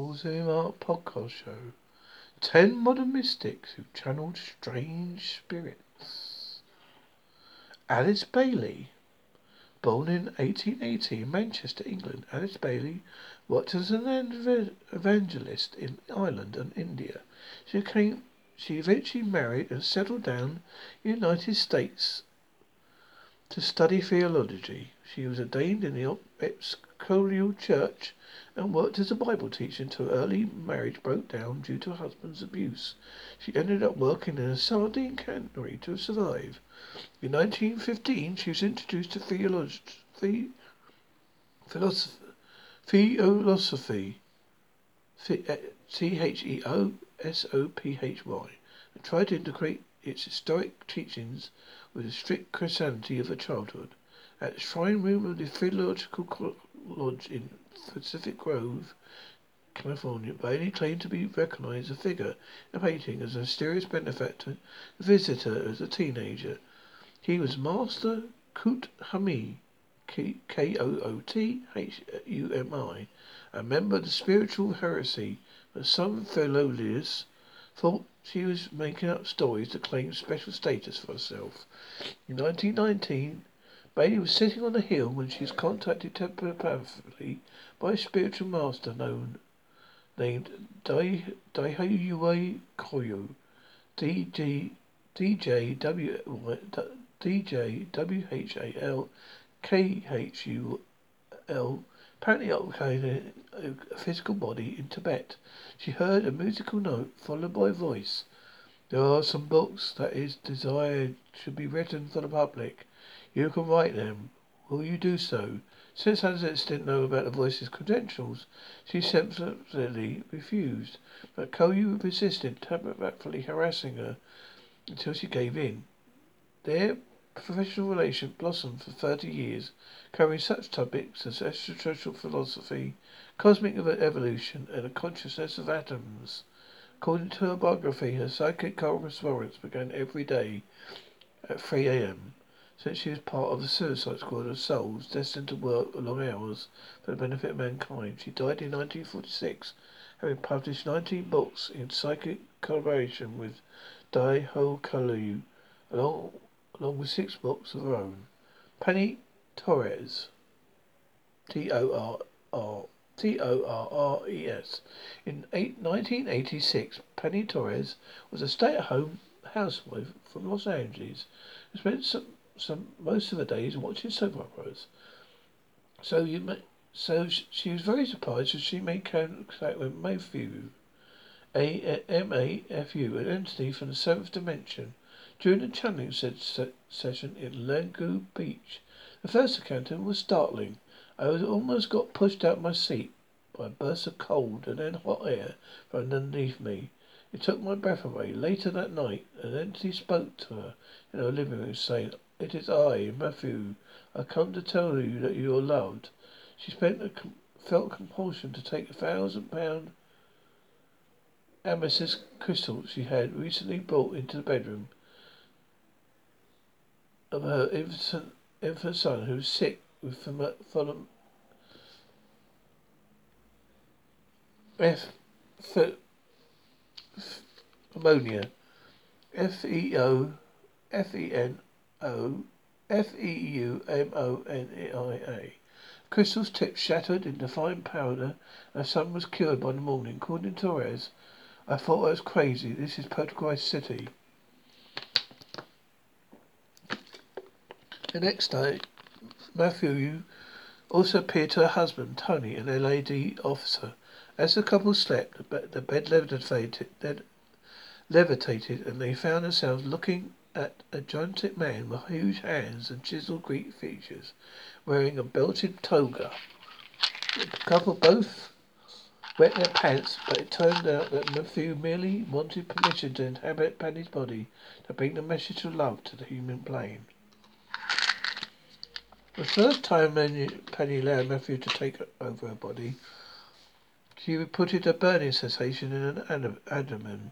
Zuma podcast show. Ten modern mystics who channeled strange spirits. Alice Bailey. Born in 1880 in Manchester, England, Alice Bailey worked as an evangelist in Ireland and India. She came, she eventually married and settled down in the United States to study theology. She was ordained in the Episcopal Church and worked as a Bible teacher until early marriage broke down due to her husband's abuse. She ended up working in a sardine cannery to survive. In 1915, she was introduced to theology, the, uh, philosophy, theosophy, and tried to integrate its historic teachings with the strict Christianity of her childhood. At shrine room of the Theological Lodge in Pacific Grove, California, Bailey claimed to be recognized a figure in a painting as a mysterious benefactor a visitor as a teenager. He was Master Koot Humi, K-O-O-T-H-U-M-I, a member of the spiritual heresy, but some theologians thought she was making up stories to claim special status for herself. In 1919, Bailey was sitting on a hill when she was contacted telepathically by a spiritual master known named Dai Daihayue Koyo, DJ apparently occupied a physical body in Tibet. She heard a musical note followed by a voice. There are some books that is desired should be written for the public. You can write them. Will you do so? Since Alice didn't know about the voice's credentials, she simply refused. But Koyu persisted, tactfully harassing her until she gave in. Their professional relationship blossomed for thirty years, covering such topics as extraterrestrial philosophy, cosmic evolution, and the consciousness of atoms. According to her biography, her psychic correspondence began every day at 3 a.m since she was part of the Suicide Squad of souls destined to work long hours for the benefit of mankind. She died in 1946, having published 19 books in psychic collaboration with Dai Ho Kalu, along, along with six books of her own. Penny Torres, T-O-R-R, T-O-R-R-E-S. In eight, 1986, Penny Torres was a stay-at-home housewife from Los Angeles who spent some most of the days watching soap operas. So you may, so she was very surprised as she made contact with Mafu, a M A F U, an entity from the seventh dimension. During the channeling se- session in Langu Beach, the first encounter was startling. I was almost got pushed out my seat by a burst of cold and then hot air from underneath me. It took my breath away. Later that night, an entity spoke to her in her living room, saying, it is I, Mafu. I come to tell you that you are loved. She spent a com- felt compulsion to take a thousand pound amethyst crystal she had recently brought into the bedroom of her infant, infant son who was sick with phenom- F, F, F, pneumonia. F E O F E N O F E U M O N I A. Crystal's tip shattered into fine powder, and son was cured by the morning. According to Torres, I thought I was crazy. This is Poltergeist City. The next day, Mafu also appeared to her husband, Tony, an LAD officer. As the couple slept, the bed levitated, levitated and they found themselves looking at a gigantic man with huge hands and chiseled Greek features, wearing a belted toga. The couple both wet their pants, but it turned out that Mafu merely wanted permission to inhabit Penny's body to bring the message of love to the human plane. The first time Penny allowed Mafu to take over her body, she reported a burning sensation in an abdomen.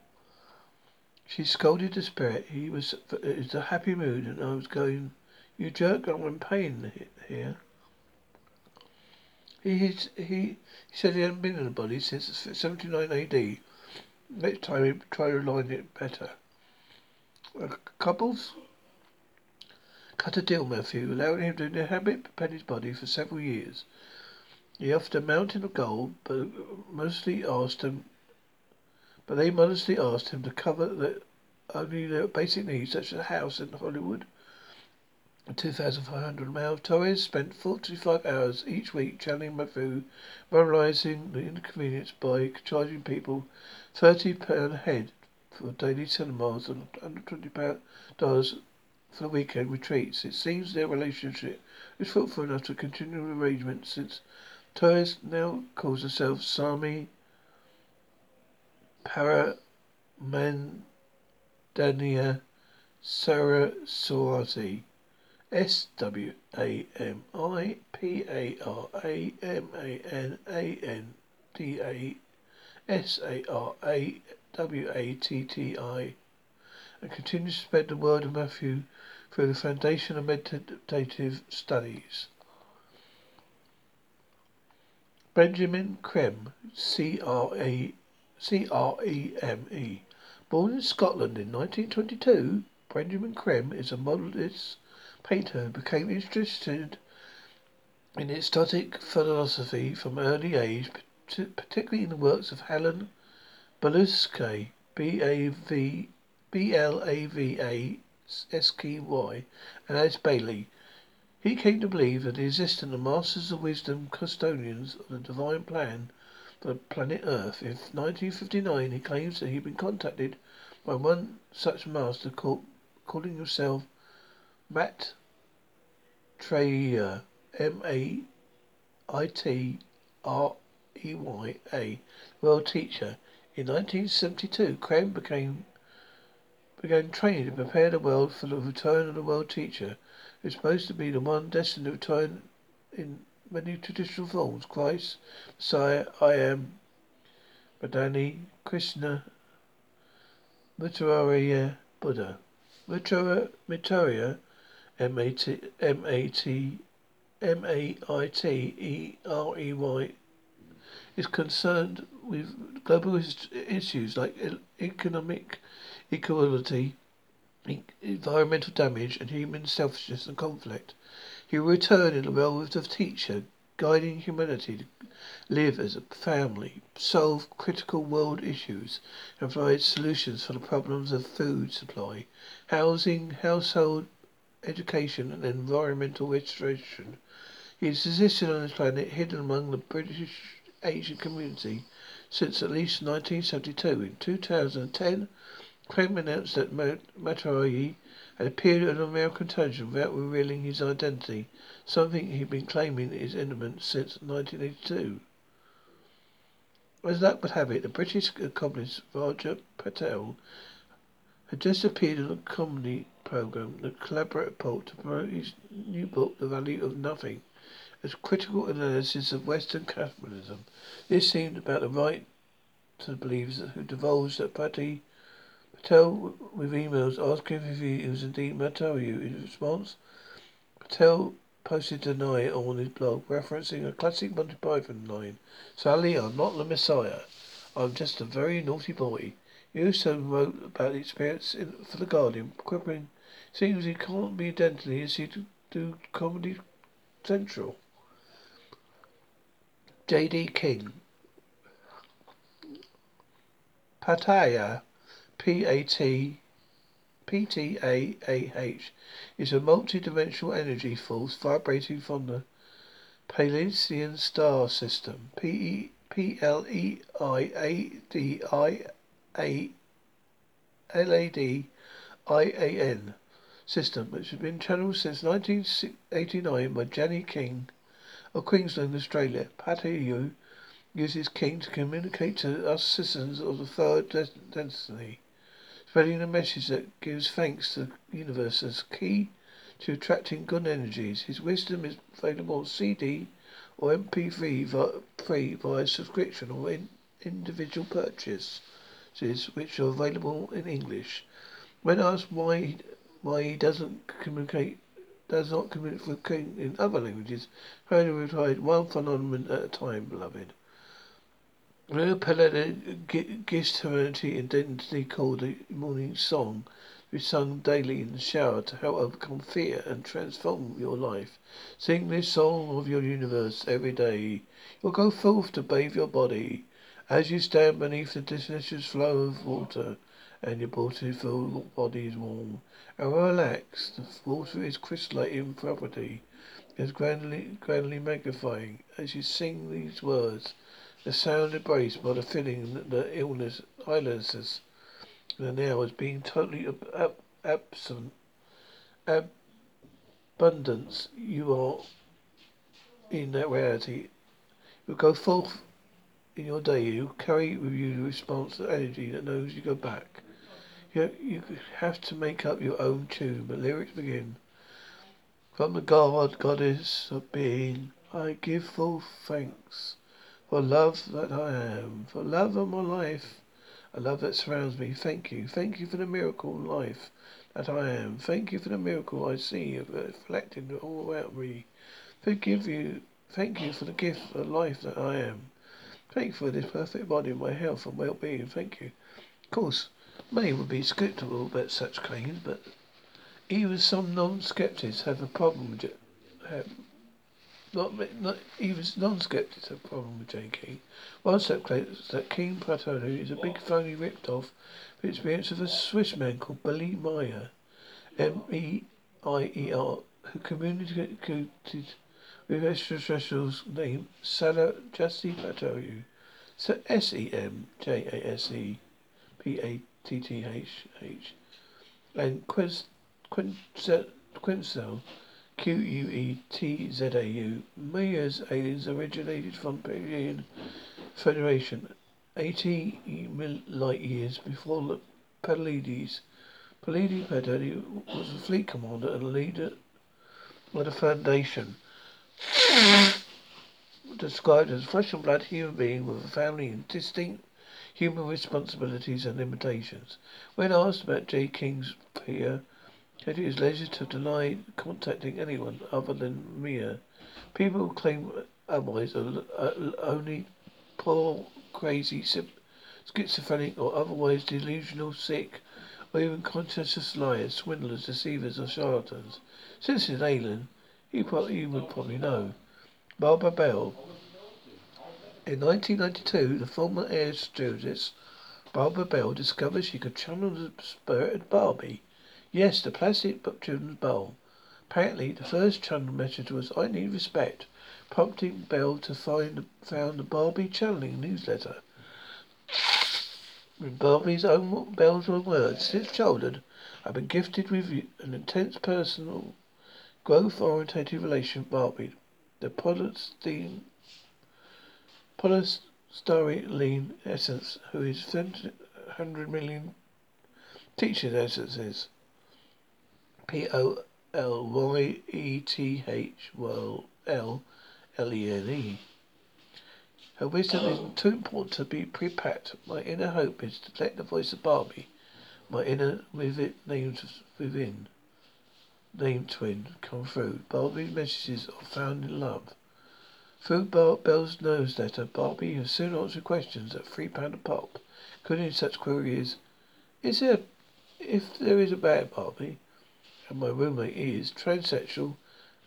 She scolded the spirit. He was in a happy mood, and I was going, "You jerk! I'm in pain here." He, he, he said he hadn't been in a body since 79 AD. Next time he try to align it better. Uh, couples cut a deal, Mafu, allowing him to inhabit Penny's body for several years. He offered a mountain of gold, but mostly asked him, but they modestly asked him to cover the, only their basic needs, such as a house in Hollywood. 2,500 miles. Torres spent 45 hours each week channeling Mafu, moralizing the inconvenience by charging people 30 pound a head for daily cinemas and 120 dollars for the weekend retreats. It seems their relationship is fruitful enough to continue arrangement since Torres now calls herself Swami Paramananda Saraswati. S W A M I P A R A M A N A N D A S A R A W A T T I and continues to spread the word of Mafu through the Foundation of Meditative Studies. Benjamin Creme, C R A C R E M E. Born in Scotland in 1922, Benjamin Creme is a modernist painter who became interested in aesthetic philosophy from early age, particularly in the works of Helen Blavatsky, B A V B L A V A S K Y, and Alice Bailey. He came to believe that the existence of masters of wisdom, custodians of the divine plan the planet Earth. In 1959, he claims that he had been contacted by one such master called, calling himself Matt Treya, M A I T R E Y A, world teacher. In 1972, Creme became began training to prepare the world for the return of the world teacher is supposed to be the one destined to return in many traditional forms. Christ, Messiah, I am, Madani, Krishna, Maitreya, Buddha. Maitreya, M-A-T, M-A-T, M-A-I-T-E-R-E-Y, is concerned with global issues like economic equality, environmental damage, and human selfishness and conflict. He will return in the role of the teacher, guiding humanity to live as a family, solve critical world issues, and provide solutions for the problems of food supply, housing, household, education, and environmental restoration. He has existed on this planet hidden among the British Asian community since at least 1972. In 2010, Creme announced that Maitreya had appeared on American television without revealing his identity, something he'd been claiming is intimate since 1982. As luck would have it, the British accomplice Raj Patel had just appeared on a comedy program, The Colbert Report, to promote his new book, The Value of Nothing, as critical analysis of Western capitalism. This seemed about the right to the believers who divulged that Patty Patel with emails asking if he was indeed Maitreya. In response, Patel posted deny on his blog, referencing a classic Monty Python line. Sally, I'm not the Messiah. I'm just a very naughty boy. He also wrote about the experience in, for The Guardian, quipping, seems he can't be identity as he do Comedy Central. J.D. King. Pataya P-A-T P-T-A-A-H is a multi-dimensional energy force vibrating from the Pleiadian star system. P P L E I A D I A L A D I A N system, which has been channeled since 1989 by Jenny King of Queensland, Australia. Patayu uses King to communicate to us citizens of the third density spreading a message that gives thanks to the universe as key to attracting good energies. His wisdom is available on CD or MP3 via, via subscription or in individual purchases, which are available in English. When asked why why he doesn't communicate does not communicate in other languages. Only replied one phenomenon at a time, beloved. Real Pellegrino gives serenity and identity called the morning song be sung daily in the shower to help overcome fear and transform your life. Sing this song of your universe every day. You'll go forth to bathe your body. As you stand beneath the delicious flow of water and your beautiful body is warm and relaxed, the water is crystalline in property, is gradually, gradually magnifying. As you sing these words, the sound embraced by the feeling that the illness, eyelessness, the now as being totally ab- ab- absent, abundance, you are in that reality. You go forth in your day. You carry with you the response, the energy that knows you go back. You, you have to make up your own tune. The lyrics begin. From the God, goddess of being, I give full thanks for love that I am, for love of my life, a love that surrounds me. Thank you. Thank you for the miracle of life that I am. Thank you for the miracle I see reflected all about me. Forgive you. Thank you for the gift of life that I am. Thank you for this perfect body, my health and well-being. Thank you. Of course, Many would be sceptical about such claims, but even some non-skeptics have a problem with it. Have, not, not even non-skeptics have a problem with J. King. One such claims that King Platonic is a big phony ripped off the experience of a Swiss man called Billy Meier, M-E-I-E-R, who communicated with extraterrestrials named Salah Jesse Plateau. So S-E-M-J-A-S-E P-A T T H H. And Quetzal, Q U E T Z A U. Meier's aliens originated from Pleiadian Federation, 80 light years before the Pleiades. Pleiades Padani was a fleet commander and leader of the Foundation. Described as flesh and blood human being with a family and distinct human responsibilities and limitations. When asked about J. King's fear, it is leisure to deny contacting anyone other than Mia. People claim otherwise are uh, only poor, crazy, schizophrenic, or otherwise delusional, sick, or even conscientious liars, swindlers, deceivers, or charlatans. Since he's alien, you, probably, you would probably know. Barbara Bell, in 1992, the former air stewardess Barbara Bell discovered she could channel the spirit of Barbie. Yes, the plastic children's bowl. Apparently, the first channel message was "I need respect," prompting Bell to find found the Barbie channeling newsletter. In Barbie's own Bell's own words, since childhood, I've been gifted with an intense personal, growth-orientated relation with Barbie. The Polystyrene polystyrene essence, who is 700 million teaching essences. P O L Y E T H L L E N E. Her wisdom is too important to be pre-packed. My inner hope is to let the voice of Barbie, my inner with it named within, named twin, come through. Barbie's messages are found in love. Through Bar- Bell's newsletter, Barbie has soon answered questions at three pound a pop, including such queries Is there if there is a bad Barbie and my roommate is transsexual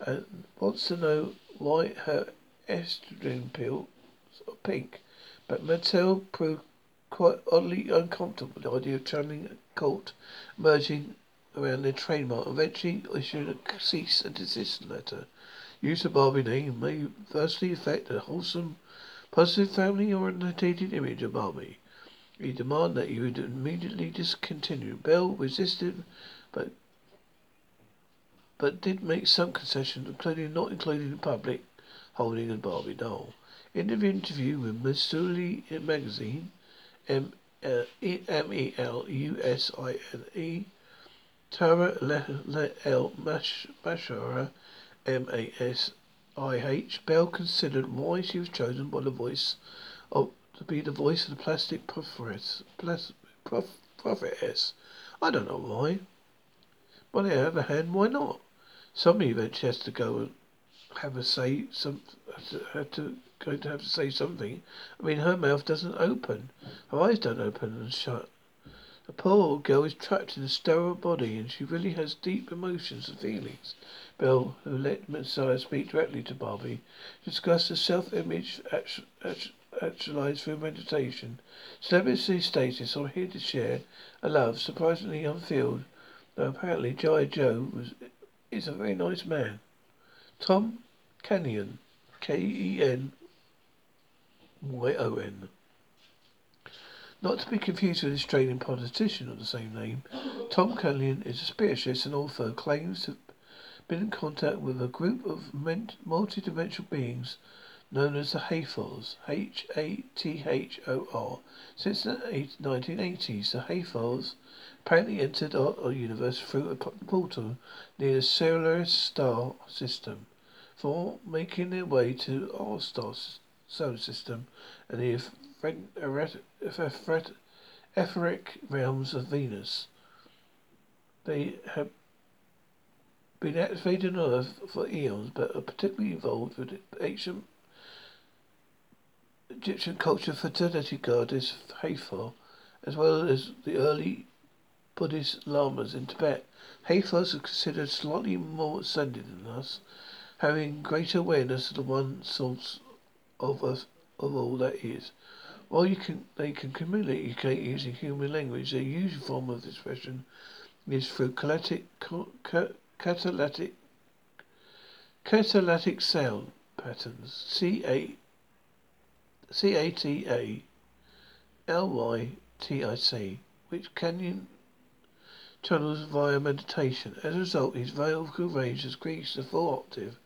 and wants to know why her estrogen pill are pink. But Mattel proved quite oddly uncomfortable with the idea of channeling a cult merging around their trademark, eventually issued a cease and desist letter. Use of Barbie name may adversely affect a wholesome, positive family orientated image of Barbie. We demand that you immediately discontinue. Bell resisted, but but did make some concessions, including not including the public holding a Barbie doll. In the interview with Missouri Magazine, M uh, M E L U S I N E, Tara L. Mashara M-A-S-I-H. Bell considered why she was chosen by the voice of to be the voice of the plastic prophetess. Prophetess. I don't know why. But on the other hand, why not? Somebody eventually has to go and have a say. Some had to going to have to say something. I mean, her mouth doesn't open, her eyes don't open and shut. The poor old girl is trapped in a sterile body, and she really has deep emotions and feelings. Bill, who let Messiah speak directly to Barbie, discussed the self-image actualized through meditation. Celebrity status, I'm here to share a love surprisingly unfilled, though apparently G.I. Joe was is a very nice man. Tom Kenyon, K-E-N Y-O-N. Not to be confused with the Australian politician of the same name, Tom Kenyon is a spiritualist and author claims to have been in contact with a group of multi-dimensional beings known as the Hathors, H-A-T-H-O-R. Since the 1980s, the Hathors apparently entered our, our, universe through a portal near the Sirius star system, for making their way to our star solar system and the etheric realms of Venus. They have been activated on Earth for eons, but are particularly involved with ancient Egyptian culture fertility goddess Hathor, as well as the early Buddhist lamas in Tibet. Hathors are considered slightly more ascended than us, having greater awareness of the one source of us of all that is. While you can, they can communicate using human language, their usual form of expression is through catalytic, catalytic, catalytic sound patterns. C A C A T A L Y T I C, which Kenyon channels via meditation. As a result, his vocal range has increased to full octave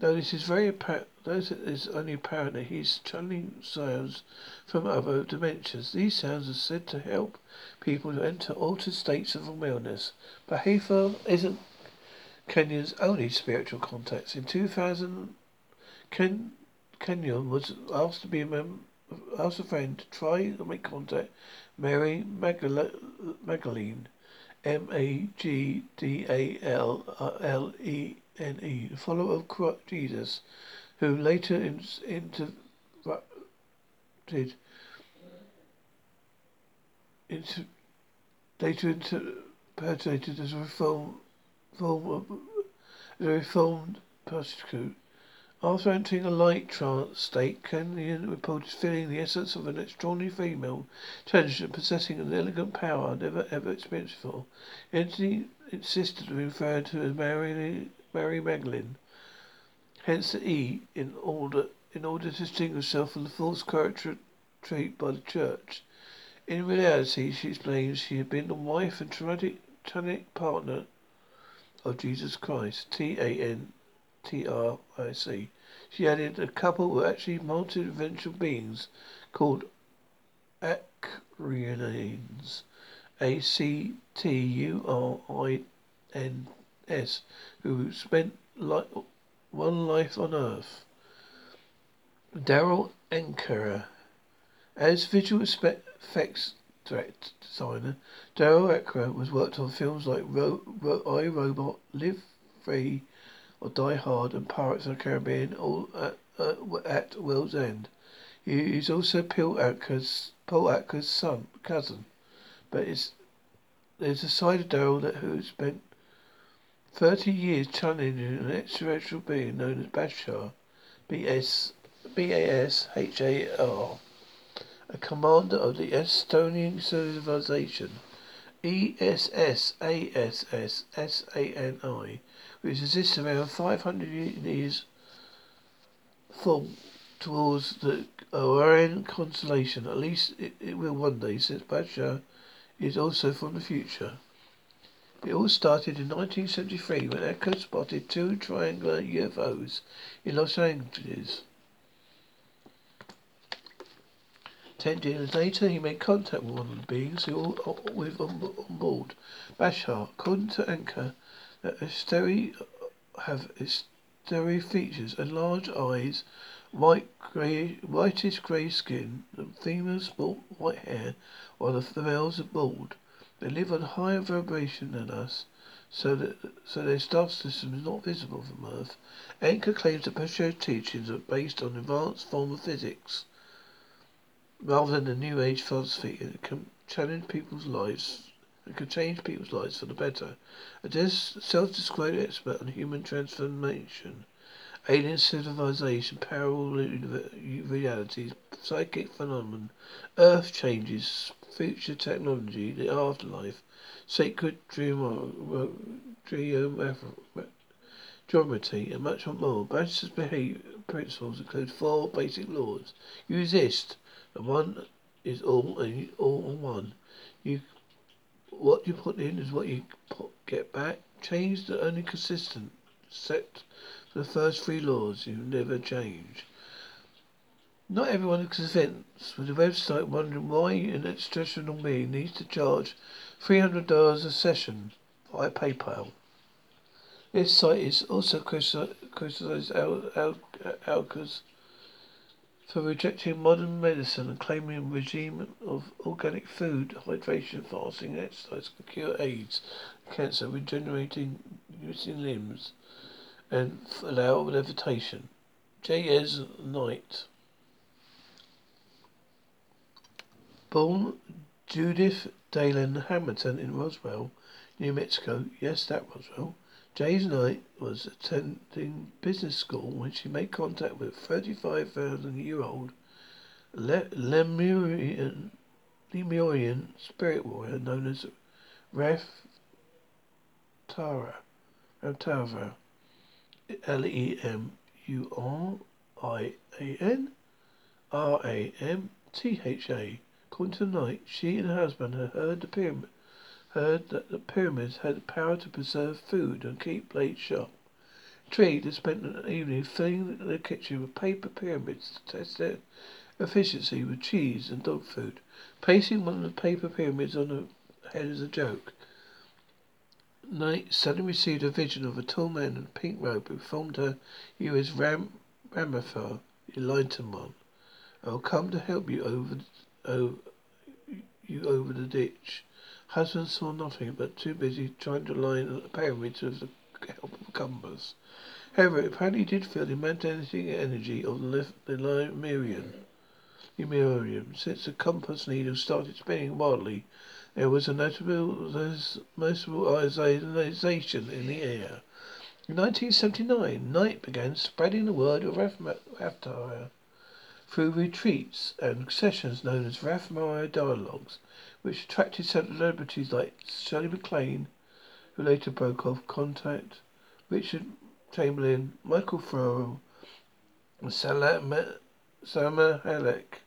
Though this is very apparent, though it is only apparent that he's channeling sounds from other dimensions. These sounds are said to help people to enter altered states of awareness. But Hathor isn't Kenyon's only spiritual contacts. In 2000, Ken, Kenyon was asked to be a member, asked a friend to try to make contact. Mary Magdalene, M A G D A L L E N-E, the follower of Jesus, who later interpreted into, later interpreted as a reform, form of, a reformed prostitute. After entering a light trance state, Kenyon reported feeling the essence of an extraordinary female intelligence possessing an elegant power never ever experienced before. Entity insisted on referred to as Mary Mary Magdalene. Hence the E in order in order to distinguish herself from the false character trait by the church. In reality, she explains she had been the wife and tantric partner of Jesus Christ. T A N T R I C. She added the couple were actually multi-dimensional beings called Actarians. A C T U R I N S, who spent li- one life on Earth. Darryl Ankarer. As visual effects direct designer, Darryl Ankarer has worked on films like Ro- Ro- I, Robot, Live Free or Die Hard and Pirates of the Caribbean, all at, uh, at World's End. He is also Paul Anka's, Paul son, cousin. But it's, there's a side of Darryl that who spent Thirty years challenging an extraterrestrial being known as Bashar, B-S, B-A-S-H-A-R, a commander of the Estonian civilization, E-S-S-A-S-S-S-A-N-I, which exists around 500 years from towards the Orion constellation. At least it, it will one day, since Bashar is also from the future. It all started in 1973 when Echo spotted two triangular UFOs in Los Angeles. Ten years later, he made contact with one of the beings who were on, board. Bashar, according to Anka, that have Asteri features and large eyes, white grey, whitish grey skin. The females sport white hair, while the males are bald. They live on higher vibration than us, so that so their star system is not visible from Earth. Anka claims that Pesso's teachings are based on advanced form of physics rather than the new age philosophy and can challenge people's lives and change people's lives for the better. A self-described expert on human transformation, alien civilization, parallel realities, psychic phenomenon, earth changes, future technology, the afterlife, sacred geometry, and much more. Behavior principles include four basic laws. You exist. The one is all and all one. You, what you put in is what you put, get back. Change the only consistent. Set the first three laws. You never change. Not everyone is convinced with the website wondering why an extraterrestrial being needs to charge $300 a session via PayPal. This site is also criticized Alkas for rejecting modern medicine and claiming a regime of organic food, hydration, fasting, exercise can cure AIDS, cancer, regenerating using limbs, and allow levitation. J.Z. Knight. Born Judith Dalen Hamilton in Roswell, New Mexico. Yes, that Roswell. Jay's Knight was attending business school when she made contact with 35,000-year-old Lemurian, Lemurian spirit warrior known as Ref Tara. Tara. L-E-M-U-R-I-A-N R-A-M-T-H-A. According to the night, she and her husband had heard the pyramid heard that the pyramids had the power to preserve food and keep blades sharp. Tree had spent an evening filling the kitchen with paper pyramids to test their efficiency with cheese and dog food. Placing one of the paper pyramids on the head as a joke, Knight suddenly received a vision of a tall man in a pink robe who informed her he was Ram Ramathar, the enlightened one. I will come to help you over, over you over the ditch. Husband saw nothing, but too busy trying to line the pyramids with the help of compass. However, it apparently did feel the magnetic energy of the, the Lemurian. Lemurian. Since the compass needle started spinning wildly, there was a notable ionization in the air. In 1979, Knight began spreading the word of Ramtha through retreats and sessions known as Ramtha Dialogues which attracted celebrities like Shirley MacLaine, who later broke off contact, Richard Chamberlain, Michael Farrell, and Salma, Salma Hayek.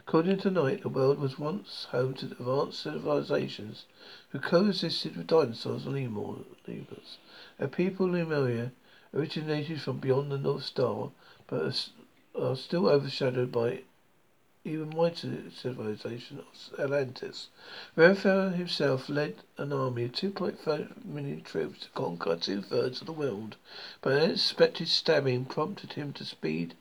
According to Knight, the world was once home to advanced civilizations who coexisted with dinosaurs and lemurs. A people Lemuria originated from beyond the North Star, but are still overshadowed by even mightier civilization of Atlantis. Raphael himself led an army of 2.5 million troops to conquer two-thirds of the world, but an unexpected stabbing prompted him to speed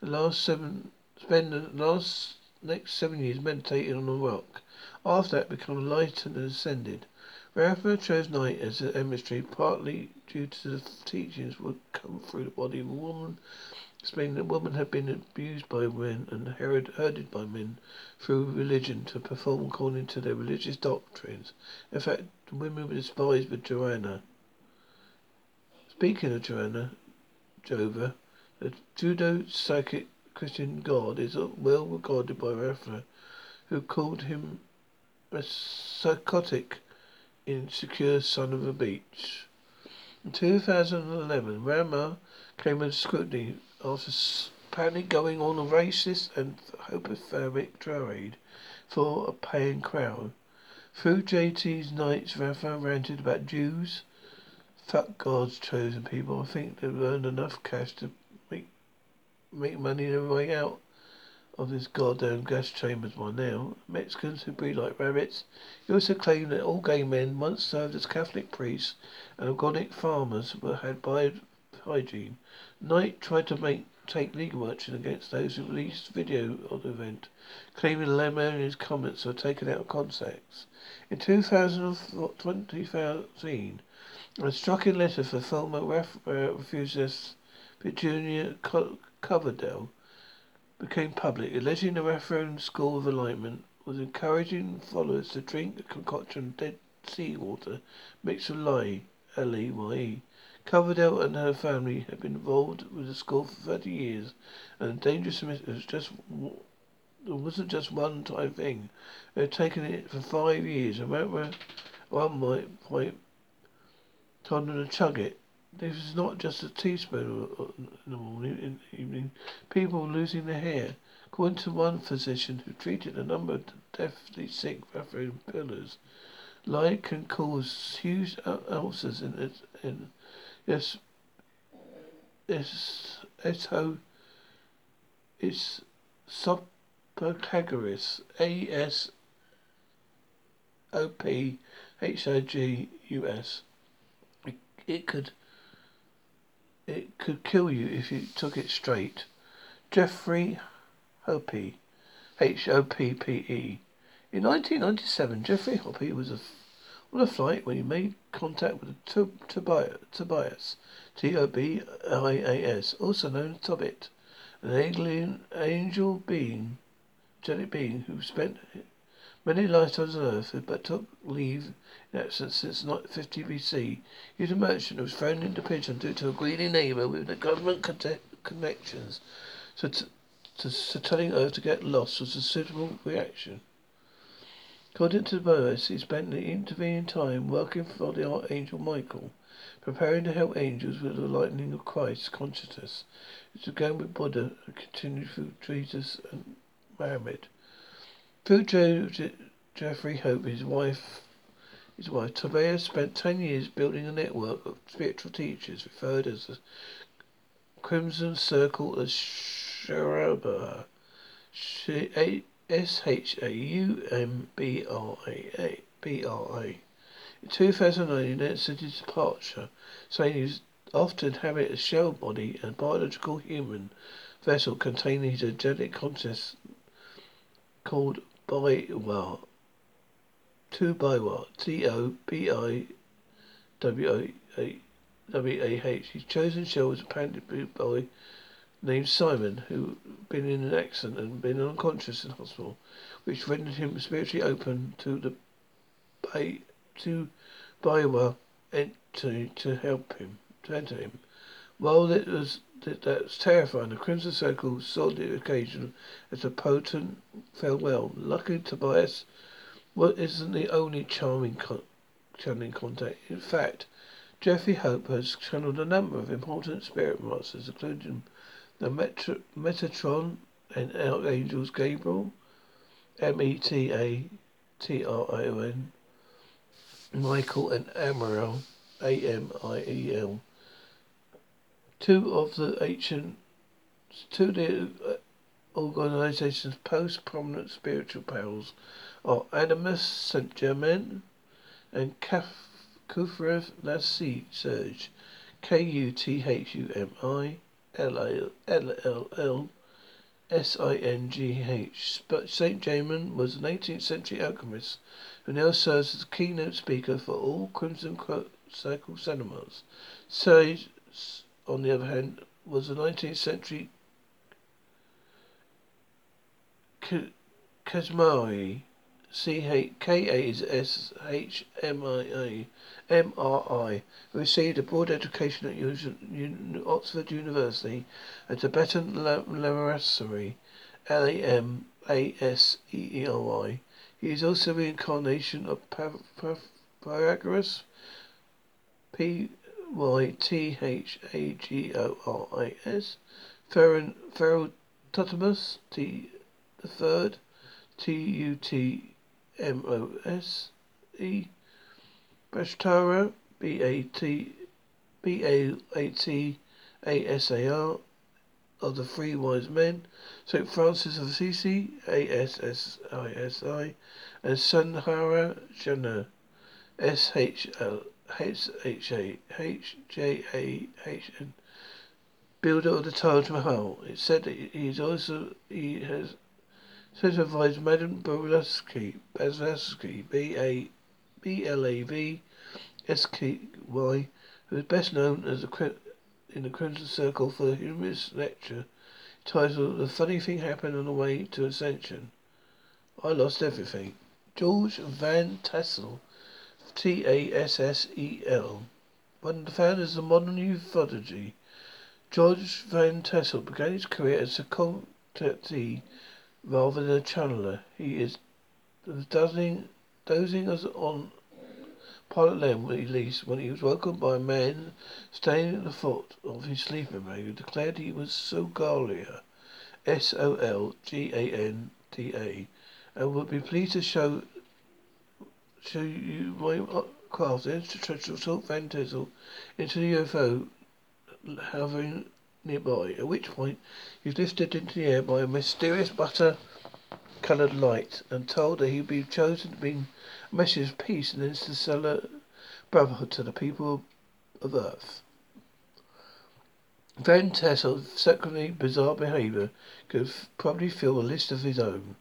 the last seven, spend the last next seven years meditating on a rock. After that, become enlightened and ascended. Raphael chose night as an emissary, partly due to the teachings would come through the body of a woman explaining that women had been abused by men and herded by men through religion to perform according to their religious doctrines. In fact, women were despised by Joanna. Speaking of Joanna, Jova, the Judeo-psychic Christian god is well regarded by Raphael, who called him a psychotic, insecure son of a beach. In 2011, Rama came under scrutiny after apparently going on a racist and homophobic tirade for a paying crowd. Through JT's nights, Rafa ranted about Jews. Fuck God's chosen people. I think they've earned enough cash to make make money their way out of this goddamn gas chambers by now. Mexicans who breed like rabbits. He also claimed that all gay men once served as Catholic priests and organic farmers were had by hygiene. Knight tried to make take legal action against those who released video of the event, claiming Lemonia's comments were taken out of context. In 2013, a striking letter for Thelma ref- uh, refuses Virginia Co- Coverdale became public, alleging the Reformed School of Enlightenment was encouraging followers to drink a concoction of dead Sea seawater mixed with lye, L-E-Y-E. Coverdale and her family had been involved with the school for 30 years, and the dangerous was just it wasn't just one time thing. They had taken it for five years. I remember one point told them to chug it. This is not just a teaspoon in the morning, in the evening. People losing their hair. According to one physician who treated a number of deathly sick bathroom pillars, light can cause huge ulcers in it. In yes, it's it's it's subpagaris. A S O P H O G U S. It, it could it could kill you if you took it straight. Jeffrey Hoppe, H O P P E. In 1997, Jeffrey Hoppe was a, on a flight when he made contact with Tobias, T O B I A S, also known as Tobit, an alien angel being, angelic being who spent many lifetimes on Earth, but took leave in absence since 50 BC. He was a merchant who was thrown into prison due to a greedy neighbour with the government connections. So, t- to, so telling Earth to get lost was a suitable reaction. According to Boas, he spent the intervening time working for the Archangel Michael, preparing to help angels with the lightning of Christ's consciousness. It began with Buddha and continued through Jesus and Mohammed. Through Joe, Jeffrey Hoppe, his wife, his wife Tobias spent ten years building a network of spiritual teachers referred as the Crimson Circle of Shaumbra. S H A U M B R A B R A. In 2009, he announced his departure, saying he often inhabit a shell body and biological human vessel containing his energetic consciousness called Biwa. To Biwa. T O B I W A A H. His chosen shell was apparently boy named Simon, who had been in an accident and been unconscious in hospital, which rendered him spiritually open to the bay to Biwa to to help him to enter him. While it was that, that's terrifying. The Crimson Circle saw the occasion as a potent farewell. Luckily, Tobias well, isn't the only charming con- channeling contact. In fact, Jeffrey Hoppe has channeled a number of important spirit masters, including the Metro- Metatron and Archangels Gabriel, M E T A T R I O N, Michael and Amariel, A M I E L. Two of the ancient, two of the uh, organization's post prominent spiritual pals are Animus Saint Germain and Kufrev Lassie Serge, K U T H U M I L L L S I N G H. But Saint Germain was an 18th century alchemist who now serves as a keynote speaker for all Crimson Circle cinemas. Serge on the other hand, was a 19th century Kashmiri. C-K-A-S-H-M-I-A, received a broad education at Oxford University and Tibetan Lamasery, L-A-M-A-S-E-E-R-Y. He is also the incarnation of Pythagoras, P Y T H A G O R I S. Ferrototumus T the third T U T M O S E. Bashtara B A T B A A T A S A R of the three wise men, St. Francis of Assisi, A S S I S I, and Sanhara Jana, S H L H H A H J A H N. builder of the Taj Mahal. It's said that he is also he has certified Madame Blavatsky, Blavatsky, B A B L A V S K Y, who is best known as a in the Crimson Circle for a humorous lecture titled "The Funny Thing Happened on the Way to Ascension." I lost everything. George Van Tassel, T A S S E L, one of the founders of modern ufology. George Van Tassel began his career as a contactee rather than a channeler. He is dozing, dozing as on pilot land release when he was woken by a man standing at the foot of his sleeping bag who declared he was Solganda, S O L G A N D A, and would be pleased to show show you my craft, the extraterrestrial Salt Tassel, into the UFO hovering nearby, at which point he was lifted into the air by a mysterious butter coloured light and told that he would be chosen to bring a message of peace and interstellar brotherhood to the people of Earth. Van Tassel's secondly bizarre behaviour could probably fill a list of his own.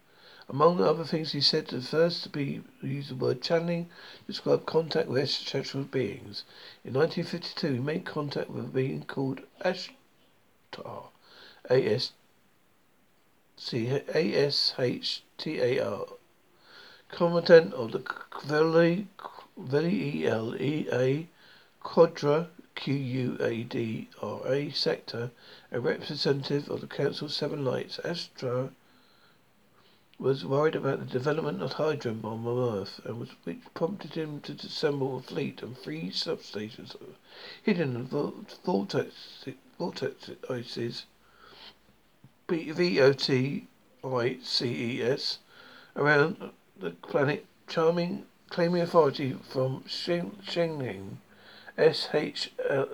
Among the other things, he said the first to be use the word channeling to describe contact with extraterrestrial beings. In 1952, he made contact with a being called Ashtar, A S C A S H T A R, commandant of the Veli E L E A Quadra Q U A D R A sector, a representative of the Council of Seven Lights. Ashtar was worried about the development of hydrogen bomb on Earth, and was, which prompted him to assemble a fleet and three substations hidden in vortexes, vortexes V O T I C E S around the planet, charming, claiming authority from Shengling, S H L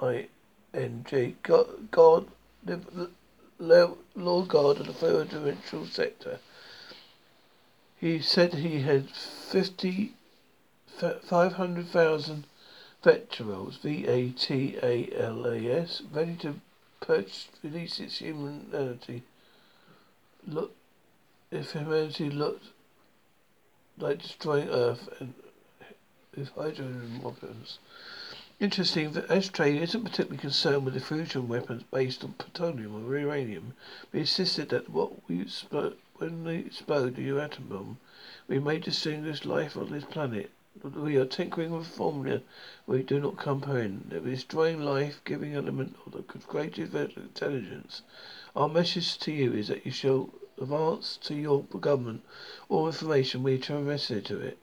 I N G, God, God Lord God of the third dimensional sector. He said he had 50, 500,000 veterans, V-A-T-A-L-A-S, ready to purchase, release its humanity. Look, if humanity looked like destroying Earth and with hydrogen weapons. Interesting that Ashtar isn't particularly concerned with the fusion weapons based on plutonium or uranium, but insisted that what we when we explode the atom bomb, we may distinguish life on this planet. We are tinkering with formula we do not comprehend. We are destroying life, giving element of the creative intelligence. Our message to you is that you shall advance to your government all information we transmitted to it.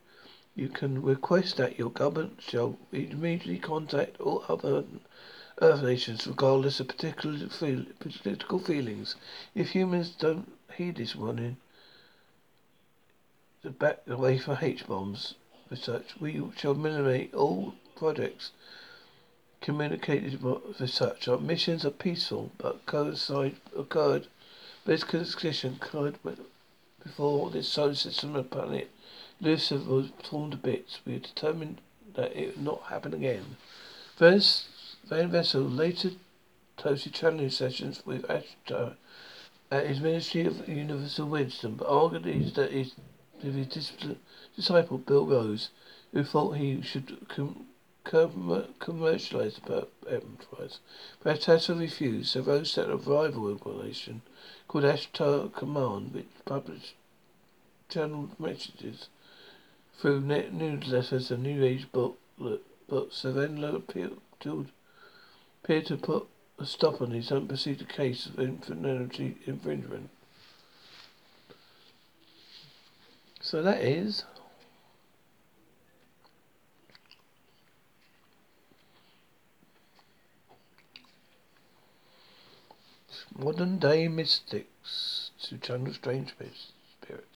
You can request that your government shall immediately contact all other Earth nations, regardless of particular feel, political feelings. If humans don't heed this warning, to back away from H bombs research, we shall eliminate all projects communicated with such. Our missions are peaceful, but coincide occurred. This condition occurred before this solar system and planet Lucifer was torn to bits. We had determined that it would not happen again. First, Van Tassel later hosted channeling sessions with at his Ministry of Universal Wisdom, but argued that his, his disciple Bill Rose, who thought he should com- com- commercialize the enterprise. But Ashtar refused, so Rose set a rival organization called Ashtar Command, which published channeled messages through net newsletters and New Age book, books, Savenla appeared, appeared to put a stop on his unproceeded case of infringement. So that is modern day mystics to channel strange spirits.